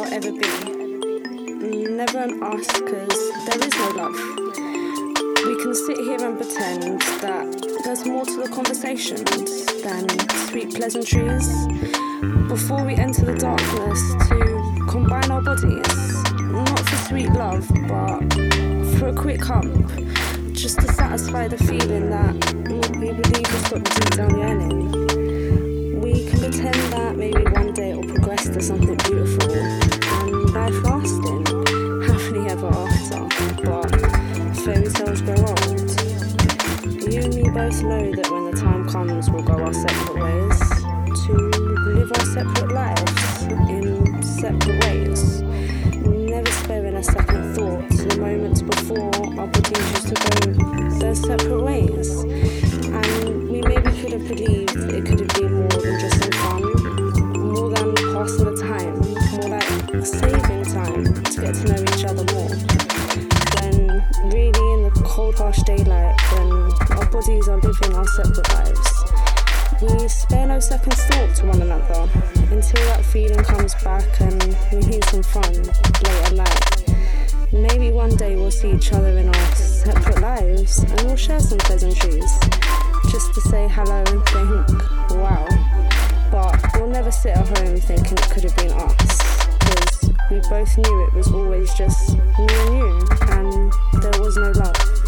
there'll ever be. Never an us, because there is no love. We can sit here and pretend that there's more to the conversations than sweet pleasantries. Before we enter the darkness to combine our bodies, not for sweet love, but for a quick hump, just to satisfy the feeling that we believe has got deep down yearning. We can pretend that maybe to something beautiful and life lasting, happily ever after. But fairy tales grow old. You and me both know that when the time comes, we'll go our separate ways to live our separate lives in separate ways. Never sparing a second thought the moments before our bodies used to go their separate ways. Get to know each other more. When really in the cold, harsh daylight, when our bodies are living our separate lives, we spare no second thought to one another until that feeling comes back and we need some fun late at night. Maybe one day we'll see each other in our separate lives and we'll share some pleasantries just to say hello and think, wow. But we'll never sit at home thinking it could have been us because we both knew it was always just me and you and there was no love.